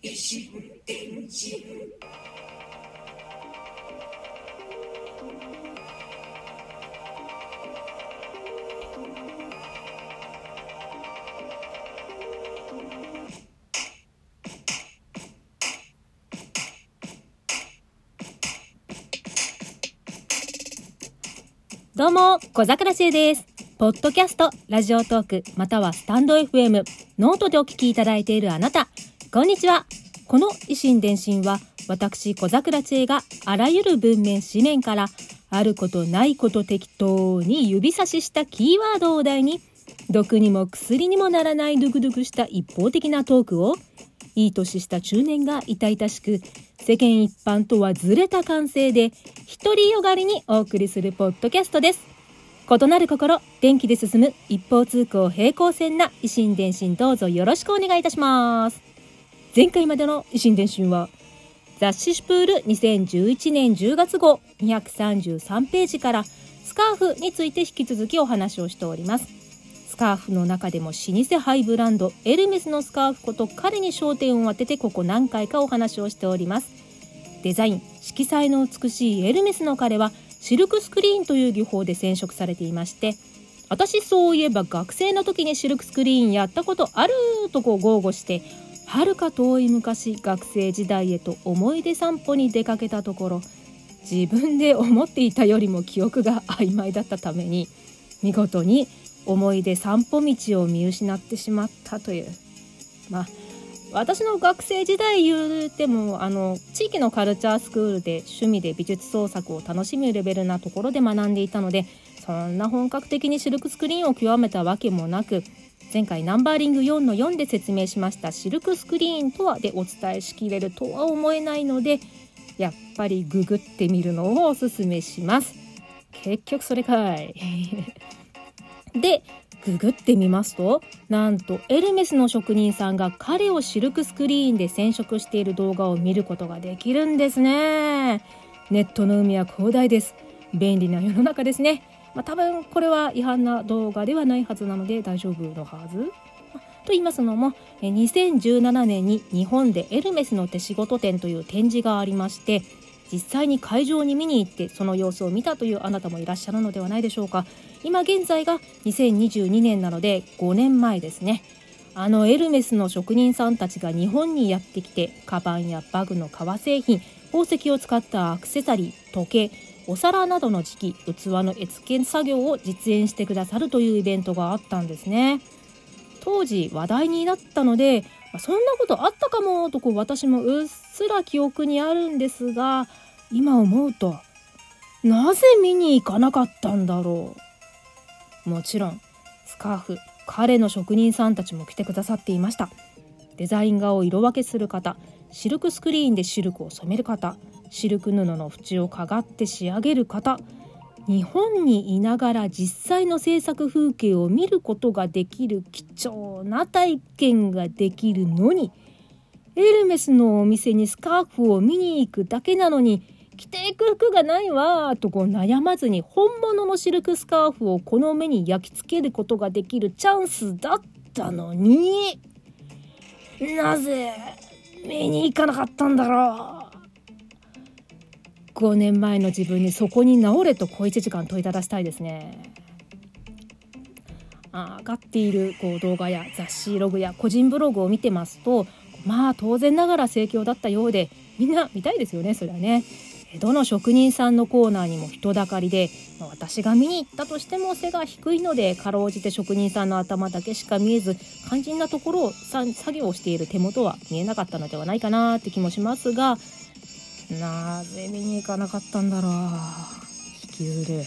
一心一意。どうも、小桜知恵です。ポッドキャスト、ラジオトーク、またはスタンド FM、ノートでお聞きいただいているあなた、こんにちは。この異心電進は、私小桜知恵があらゆる文面、紙面から、あることないこと適当に指差ししたキーワードを題に、毒にも薬にもならないドゥクドゥクした一方的なトークを、いい年した中年が痛々しく、世間一般とはずれた感性で、独りよがりにお送りするポッドキャストです。異なる心、電気で進む一方通行平行線な維新伝心どうぞよろしくお願いいたします。前回までの維新伝心は、雑誌シュプール2011年10月号233ページからスカーフについて引き続きお話をしております。スカーフの中でも老舗ハイブランドエルメスのスカーフこと彼に焦点を当ててここ何回かお話をしております。デザイン色彩の美しいエルメスの彼はシルクスクリーンという技法で染色されていまして私そういえば学生の時にシルクスクリーンやったことあるとこう豪語してはるか遠い昔学生時代へと思い出散歩に出かけたところ自分で思っていたよりも記憶が曖昧だったために見事に思い出散歩道を見失ってしまったという。まあ私の学生時代言うてもあの地域のカルチャースクールで趣味で美術創作を楽しむレベルなところで学んでいたのでそんな本格的にシルクスクリーンを極めたわけもなく前回ナンバーリング4の4で説明しましたシルクスクリーンとはでお伝えしきれるとは思えないのでやっぱりググってみるのをおすすめします。結局それかい。でググってみますとなんとエルメスの職人さんが彼をシルクスクリーンで染色している動画を見ることができるんですね。ネットの海は広大です。便利な世の中ですね。まあ、多分これは違反な動画ではないはずなので大丈夫のはず。と言いますのも2017年に日本でエルメスの手仕事展という展示がありまして実際に会場に見に行ってその様子を見たというあなたもいらっしゃるのではないでしょうか。今現在が2022年なので5年前ですね。あのエルメスの職人さんたちが日本にやってきてカバンやバグの革製品宝石を使ったアクセサリー時計お皿などの時期器の絵付け作業を実演してくださるというイベントがあったんですね。当時話題になったのでまそんなことあったかもとこう私もうっすら記憶にあるんですが今思うとなぜ見に行かなかったんだろう。もちろんスカーフ彼の職人さんたちも来てくださっていました。デザイン画を色分けする方シルクスクリーンでシルクを染める方シルク布の縁をかがって仕上げる方日本にいながら実際の制作風景を見ることができる貴重な体験ができるのにエルメスのお店にスカーフを見に行くだけなのに着ていく服がないわとこう悩まずに本物のシルクスカーフをこの目に焼き付けることができるチャンスだったのに。なぜ見に行かなかったんだろう？5年前の自分にそこに治れと小1時間問いただしたいですね。上がっているこう動画や雑誌ログや個人ブログを見てますとまあ当然ながら盛況だったようでみんな見たいですよねそれはね。どの職人さんのコーナーにも人だかりで私が見に行ったとしても背が低いのでかろうじて職人さんの頭だけしか見えず肝心なところを作業をしている手元は見えなかったのではないかなって気もしますがなぜ見に行かなかったんだろう引きずる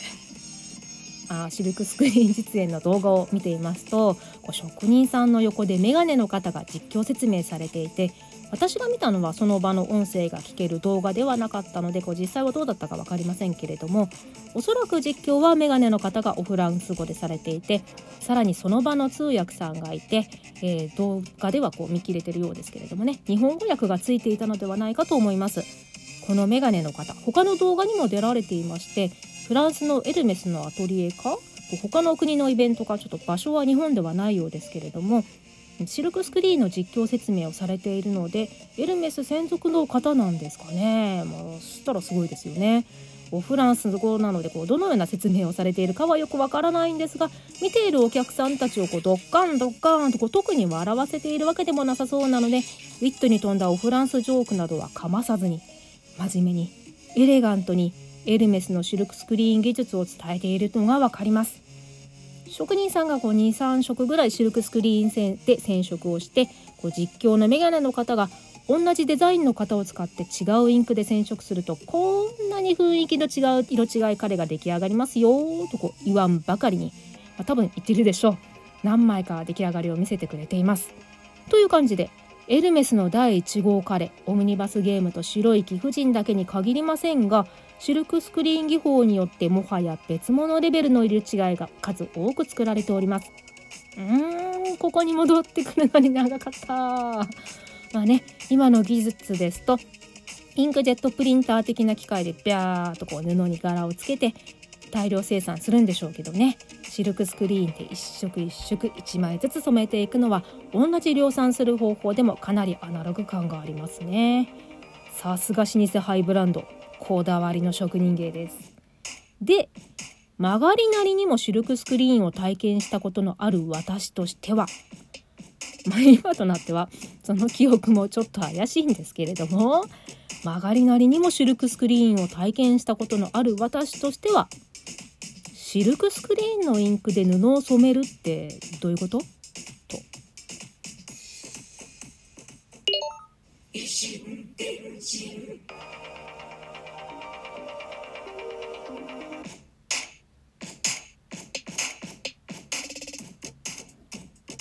あシルクスクリーン実演の動画を見ていますとこう職人さんの横でメガネの方が実況説明されていて私が見たのはその場の音声が聞ける動画ではなかったのでこう実際はどうだったか分かりませんけれどもおそらく実況はメガネの方がオフランス語でされていてさらにその場の通訳さんがいて、えー、動画ではこう見切れてるようですけれどもね日本語訳がついていたのではないかと思います。このメガネの方他の動画にも出られていましてフランスのエルメスのアトリエか他の国のイベントかちょっと場所は日本ではないようですけれどもシルクスクリーンの実況説明をされているのでエルメス専属の方なんですかね。まあそしたらすごいですよね。フランス語なのでこうどのような説明をされているかはよくわからないんですが見ているお客さんたちをこうドッカンドッカンとこう特に笑わせているわけでもなさそうなのでウィットに富んだオフランスジョークなどはかまさずに真面目にエレガントにエルメスのシルクスクリーン技術を伝えているのがわかります。職人さんが23色ぐらいシルクスクリーン線で染色をしてこう実況のメガネの方が同じデザインの型を使って違うインクで染色するとこんなに雰囲気の違う色違い彼が出来上がりますよとこう言わんばかりに、まあ、多分言ってるでしょう何枚か出来上がりを見せてくれていますという感じでエルメスの第1号彼オムニバスゲームと白い貴婦人だけに限りませんがシルクスクリーン技法によってもはや別物レベルの色違いが数多く作られております。うーんここに戻ってくるのに長かった。まあね今の技術ですとインクジェットプリンター的な機械でビャーっとこう布に柄をつけて大量生産するんでしょうけどね。シルクスクリーンで一色一色1枚ずつ染めていくのは同じ量産する方法でもかなりアナログ感がありますね。さすが老舗ハイブランド。こだわりの職人芸です。で曲がりなりにもシルクスクリーンを体験したことのある私としてはま、今となってはその記憶もちょっと怪しいんですけれども曲がりなりにもシルクスクリーンを体験したことのある私としてはシルクスクリーンのインクで布を染めるってどういうこと？と。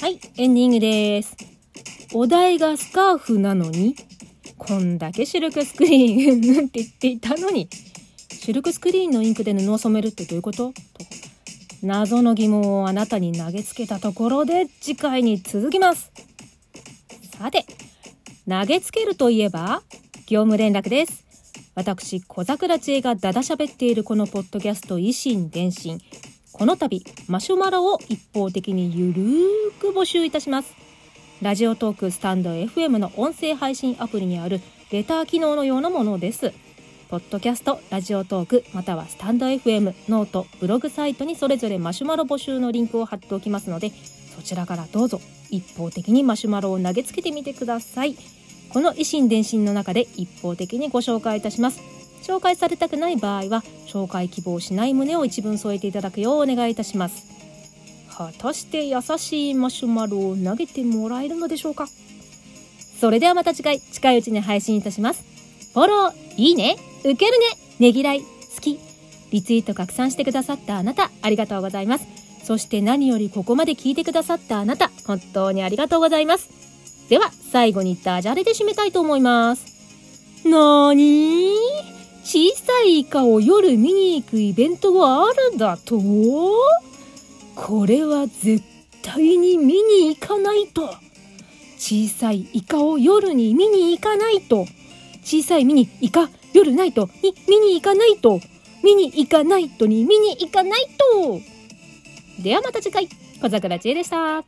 はい、エンディングです。お題がスカーフなのに、こんだけシルクスクリーンって言っていたのに、シルクスクリーンのインクで布を染めるってどういうこと？と謎の疑問をあなたに投げつけたところで次回に続きます。さて、投げつけるといえば、業務連絡です。私、小桜知恵がだだしゃべっているこのポッドキャスト、維新伝心。この度、マシュマロを一方的にゆるーく募集いたします。ラジオトークスタンド FM の音声配信アプリにあるレター機能のようなものです。ポッドキャスト、ラジオトーク、またはスタンド FM、ノート、ブログサイトにそれぞれマシュマロ募集のリンクを貼っておきますので、そちらからどうぞ一方的にマシュマロを投げつけてみてください。この異心電進の中で一方的にご紹介いたします。紹介されたくない場合は紹介希望しない旨を一文添えていただくようお願いいたします果たして優しいマシュマロを投げてもらえるのでしょうかそれではまた次回近いうちに配信いたしますフォローいいね受けるね。ねぎらい。好き。リツイート拡散してくださったあなたありがとうございます。そして何よりここまで聞いてくださったあなた本当にありがとうございます。では最後にダジャレで締めたいと思います。なーに？小さいイカを夜見に行くイベントがあるだと？これは絶対に見に行かないと。小さいイカを夜に見に行かないと。小さい見にイカ夜ないとに見に行かないと。見に行かないとに見に行かないと。ではまた次回。小桜知恵でした。